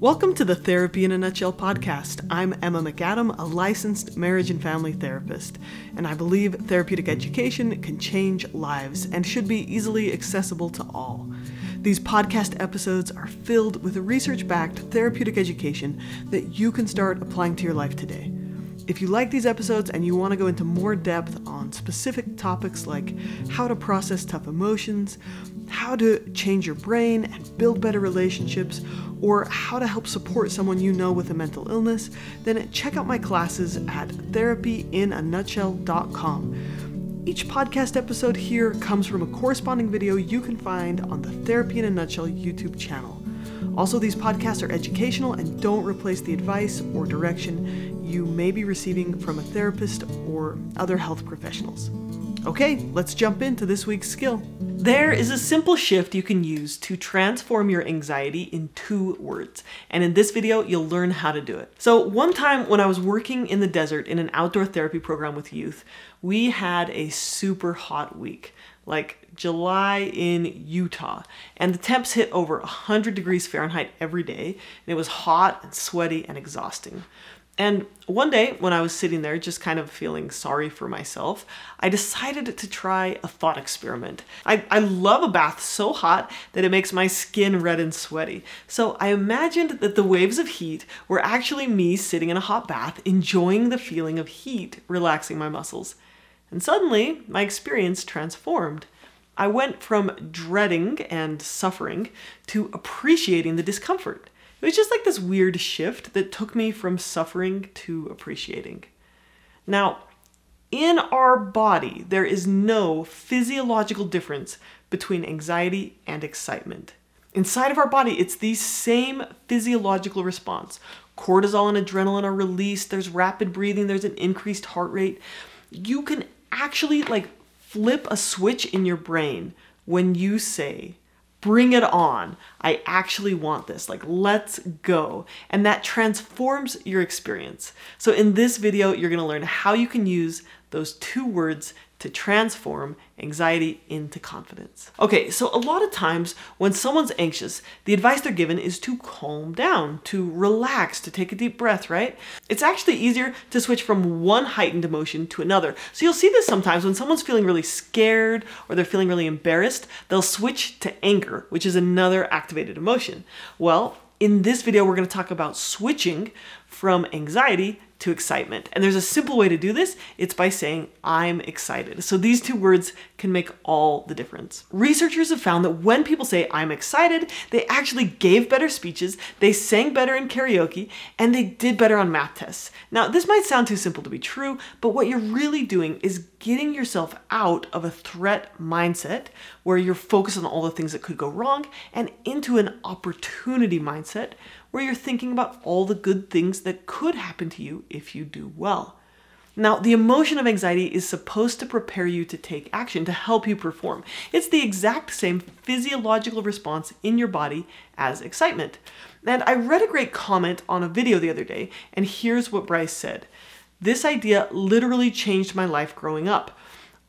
Welcome to the Therapy in a Nutshell podcast. I'm Emma McAdam, a licensed marriage and family therapist, and I believe therapeutic education can change lives and should be easily accessible to all. These podcast episodes are filled with research backed therapeutic education that you can start applying to your life today. If you like these episodes and you want to go into more depth on specific topics like how to process tough emotions, how to change your brain and build better relationships, or how to help support someone you know with a mental illness, then check out my classes at therapyinanutshell.com. Each podcast episode here comes from a corresponding video you can find on the Therapy in a Nutshell YouTube channel. Also, these podcasts are educational and don't replace the advice or direction you may be receiving from a therapist or other health professionals. Okay, let's jump into this week's skill. There is a simple shift you can use to transform your anxiety in two words, and in this video, you'll learn how to do it. So, one time when I was working in the desert in an outdoor therapy program with youth, we had a super hot week like July in Utah, and the temps hit over 100 degrees Fahrenheit every day, and it was hot and sweaty and exhausting. And one day, when I was sitting there just kind of feeling sorry for myself, I decided to try a thought experiment. I, I love a bath so hot that it makes my skin red and sweaty. So I imagined that the waves of heat were actually me sitting in a hot bath, enjoying the feeling of heat relaxing my muscles. And suddenly, my experience transformed. I went from dreading and suffering to appreciating the discomfort. It was just like this weird shift that took me from suffering to appreciating. Now, in our body, there is no physiological difference between anxiety and excitement. Inside of our body, it's the same physiological response. Cortisol and adrenaline are released, there's rapid breathing, there's an increased heart rate. You can actually like flip a switch in your brain when you say, bring it on. I actually want this. Like, let's go. And that transforms your experience. So, in this video, you're gonna learn how you can use those two words to transform anxiety into confidence. Okay, so a lot of times when someone's anxious, the advice they're given is to calm down, to relax, to take a deep breath, right? It's actually easier to switch from one heightened emotion to another. So you'll see this sometimes when someone's feeling really scared or they're feeling really embarrassed, they'll switch to anger, which is another activated emotion. Well, in this video, we're going to talk about switching from anxiety to excitement. And there's a simple way to do this it's by saying, I'm excited. So these two words can make all the difference. Researchers have found that when people say, I'm excited, they actually gave better speeches, they sang better in karaoke, and they did better on math tests. Now, this might sound too simple to be true, but what you're really doing is getting yourself out of a threat mindset where you're focused on all the things that could go wrong and into an opportunity mindset where you're thinking about all the good things that could happen to you if you do well. Now, the emotion of anxiety is supposed to prepare you to take action, to help you perform. It's the exact same physiological response in your body as excitement. And I read a great comment on a video the other day, and here's what Bryce said This idea literally changed my life growing up.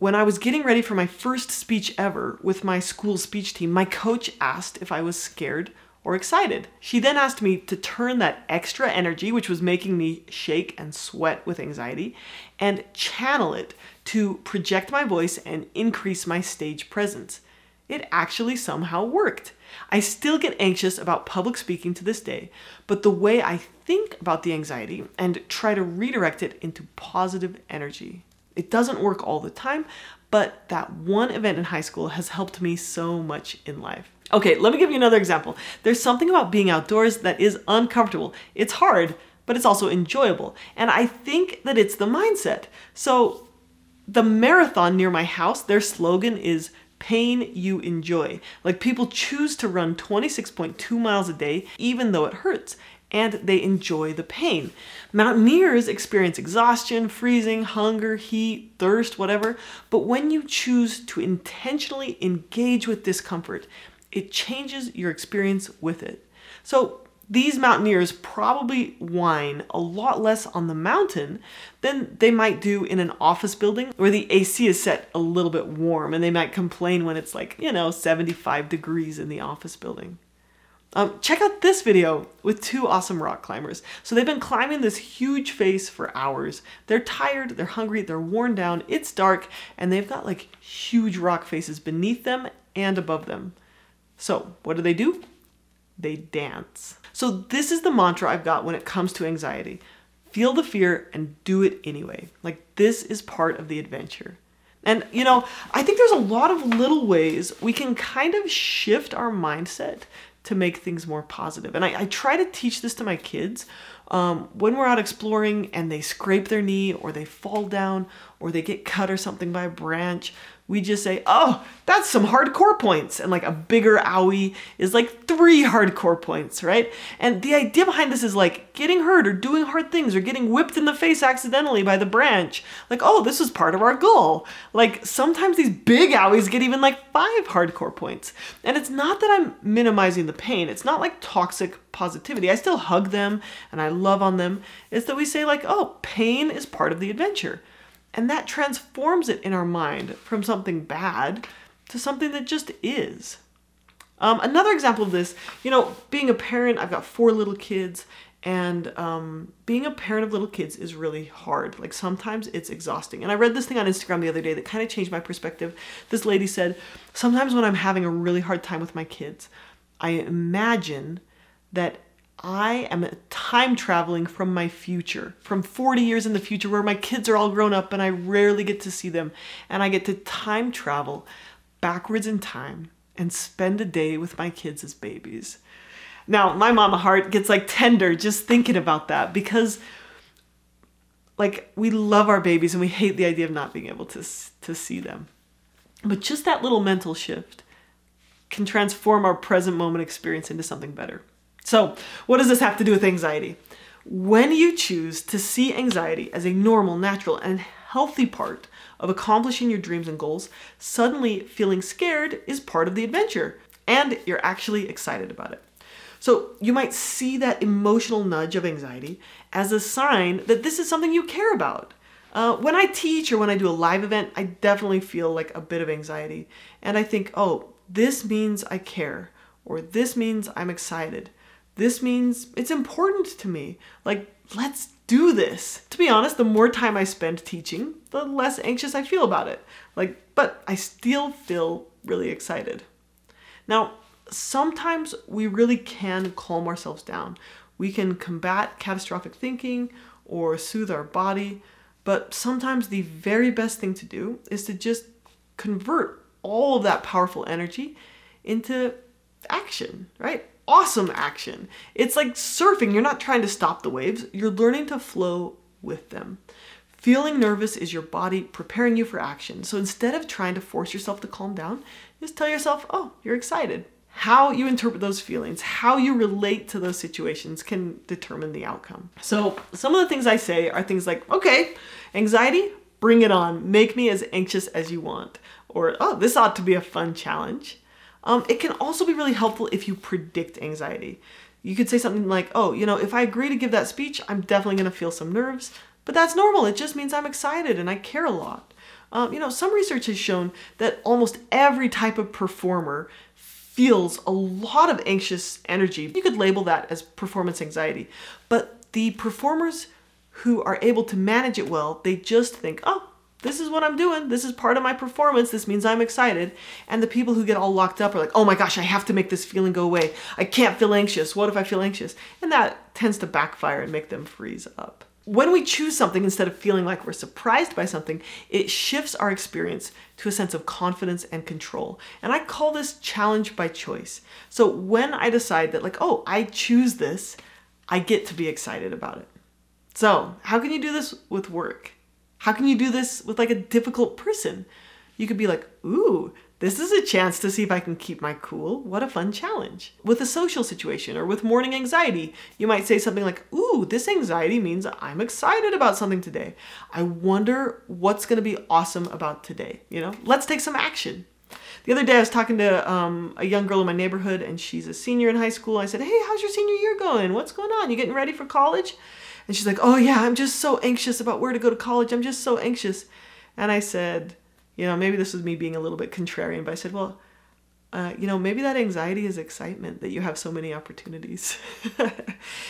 When I was getting ready for my first speech ever with my school speech team, my coach asked if I was scared or excited. She then asked me to turn that extra energy, which was making me shake and sweat with anxiety, and channel it to project my voice and increase my stage presence. It actually somehow worked. I still get anxious about public speaking to this day, but the way I think about the anxiety and try to redirect it into positive energy. It doesn't work all the time, but that one event in high school has helped me so much in life. Okay, let me give you another example. There's something about being outdoors that is uncomfortable. It's hard, but it's also enjoyable. And I think that it's the mindset. So, the marathon near my house, their slogan is pain you enjoy. Like people choose to run 26.2 miles a day, even though it hurts, and they enjoy the pain. Mountaineers experience exhaustion, freezing, hunger, heat, thirst, whatever, but when you choose to intentionally engage with discomfort, it changes your experience with it. So these mountaineers probably whine a lot less on the mountain than they might do in an office building where the AC is set a little bit warm and they might complain when it's like, you know, 75 degrees in the office building. Um, check out this video with two awesome rock climbers. So they've been climbing this huge face for hours. They're tired, they're hungry, they're worn down, it's dark, and they've got like huge rock faces beneath them and above them. So what do they do? They dance. So this is the mantra I've got when it comes to anxiety. Feel the fear and do it anyway. Like this is part of the adventure. And you know, I think there's a lot of little ways we can kind of shift our mindset to make things more positive. And I, I try to teach this to my kids um, when we're out exploring and they scrape their knee or they fall down or they get cut or something by a branch we just say, oh, that's some hardcore points. And like a bigger owie is like three hardcore points, right? And the idea behind this is like getting hurt or doing hard things or getting whipped in the face accidentally by the branch. Like, oh, this was part of our goal. Like sometimes these big owies get even like five hardcore points. And it's not that I'm minimizing the pain, it's not like toxic positivity. I still hug them and I love on them. It's that we say, like, oh, pain is part of the adventure. And that transforms it in our mind from something bad to something that just is. Um, another example of this, you know, being a parent, I've got four little kids, and um, being a parent of little kids is really hard. Like sometimes it's exhausting. And I read this thing on Instagram the other day that kind of changed my perspective. This lady said, Sometimes when I'm having a really hard time with my kids, I imagine that I am time traveling from my future, from 40 years in the future where my kids are all grown up and I rarely get to see them. And I get to time travel backwards in time and spend a day with my kids as babies. Now, my mama heart gets like tender just thinking about that because like we love our babies and we hate the idea of not being able to to see them. But just that little mental shift can transform our present moment experience into something better. So, what does this have to do with anxiety? When you choose to see anxiety as a normal, natural, and healthy part of accomplishing your dreams and goals, suddenly feeling scared is part of the adventure, and you're actually excited about it. So, you might see that emotional nudge of anxiety as a sign that this is something you care about. Uh, when I teach or when I do a live event, I definitely feel like a bit of anxiety. And I think, oh, this means I care, or this means I'm excited. This means it's important to me. Like, let's do this. To be honest, the more time I spend teaching, the less anxious I feel about it. Like, but I still feel really excited. Now, sometimes we really can calm ourselves down. We can combat catastrophic thinking or soothe our body, but sometimes the very best thing to do is to just convert all of that powerful energy into action, right? Awesome action. It's like surfing. You're not trying to stop the waves, you're learning to flow with them. Feeling nervous is your body preparing you for action. So instead of trying to force yourself to calm down, just tell yourself, oh, you're excited. How you interpret those feelings, how you relate to those situations can determine the outcome. So, some of the things I say are things like, okay, anxiety, bring it on. Make me as anxious as you want. Or, oh, this ought to be a fun challenge. Um, it can also be really helpful if you predict anxiety. You could say something like, oh, you know, if I agree to give that speech, I'm definitely going to feel some nerves, but that's normal. It just means I'm excited and I care a lot. Um, you know, some research has shown that almost every type of performer feels a lot of anxious energy. You could label that as performance anxiety. But the performers who are able to manage it well, they just think, oh, this is what I'm doing. This is part of my performance. This means I'm excited. And the people who get all locked up are like, oh my gosh, I have to make this feeling go away. I can't feel anxious. What if I feel anxious? And that tends to backfire and make them freeze up. When we choose something instead of feeling like we're surprised by something, it shifts our experience to a sense of confidence and control. And I call this challenge by choice. So when I decide that, like, oh, I choose this, I get to be excited about it. So, how can you do this with work? How can you do this with like a difficult person? You could be like, ooh, this is a chance to see if I can keep my cool. What a fun challenge. With a social situation or with morning anxiety, you might say something like, Ooh, this anxiety means I'm excited about something today. I wonder what's gonna be awesome about today. You know, let's take some action. The other day I was talking to um, a young girl in my neighborhood and she's a senior in high school. I said, Hey, how's your senior year going? What's going on? You getting ready for college? And she's like, Oh, yeah, I'm just so anxious about where to go to college. I'm just so anxious. And I said, You know, maybe this was me being a little bit contrarian, but I said, Well, uh, you know, maybe that anxiety is excitement that you have so many opportunities. and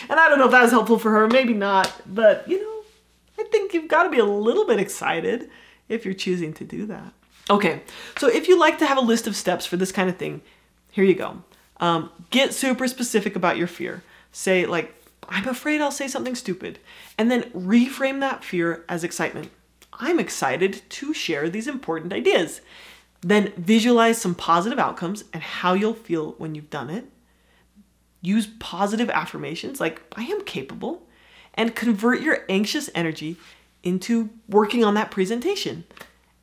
I don't know if that was helpful for her, maybe not, but you know, I think you've got to be a little bit excited if you're choosing to do that. Okay, so if you like to have a list of steps for this kind of thing, here you go. Um, get super specific about your fear. Say, like, I'm afraid I'll say something stupid. And then reframe that fear as excitement. I'm excited to share these important ideas. Then visualize some positive outcomes and how you'll feel when you've done it. Use positive affirmations like, I am capable. And convert your anxious energy into working on that presentation.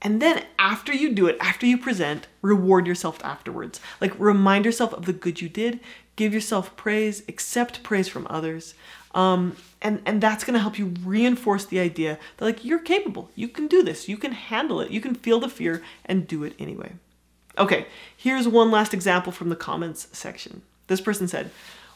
And then after you do it, after you present, reward yourself afterwards. Like remind yourself of the good you did, give yourself praise, accept praise from others. Um, and, and that's gonna help you reinforce the idea that like you're capable, you can do this, you can handle it, you can feel the fear and do it anyway. Okay, here's one last example from the comments section. This person said,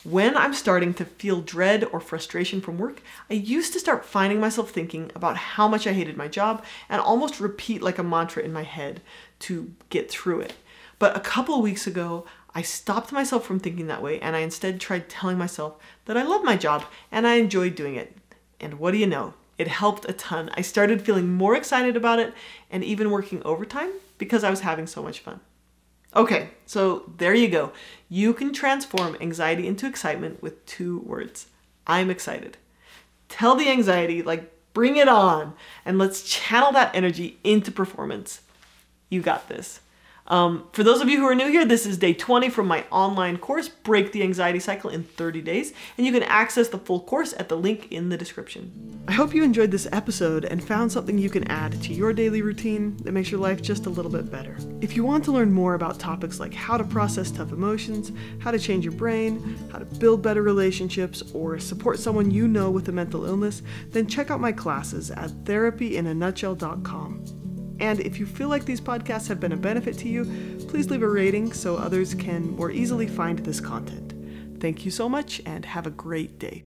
when I'm starting to feel dread or frustration from work, I used to start finding myself thinking about how much I hated my job and almost repeat like a mantra in my head to get through it. But a couple weeks ago, I stopped myself from thinking that way and I instead tried telling myself that I love my job and I enjoyed doing it. And what do you know? It helped a ton. I started feeling more excited about it and even working overtime because I was having so much fun. Okay, so there you go. You can transform anxiety into excitement with two words. I'm excited. Tell the anxiety, like, bring it on, and let's channel that energy into performance. You got this. Um, for those of you who are new here, this is day 20 from my online course, Break the Anxiety Cycle in 30 Days, and you can access the full course at the link in the description. I hope you enjoyed this episode and found something you can add to your daily routine that makes your life just a little bit better. If you want to learn more about topics like how to process tough emotions, how to change your brain, how to build better relationships, or support someone you know with a mental illness, then check out my classes at therapyinanutshell.com. And if you feel like these podcasts have been a benefit to you, please leave a rating so others can more easily find this content. Thank you so much and have a great day.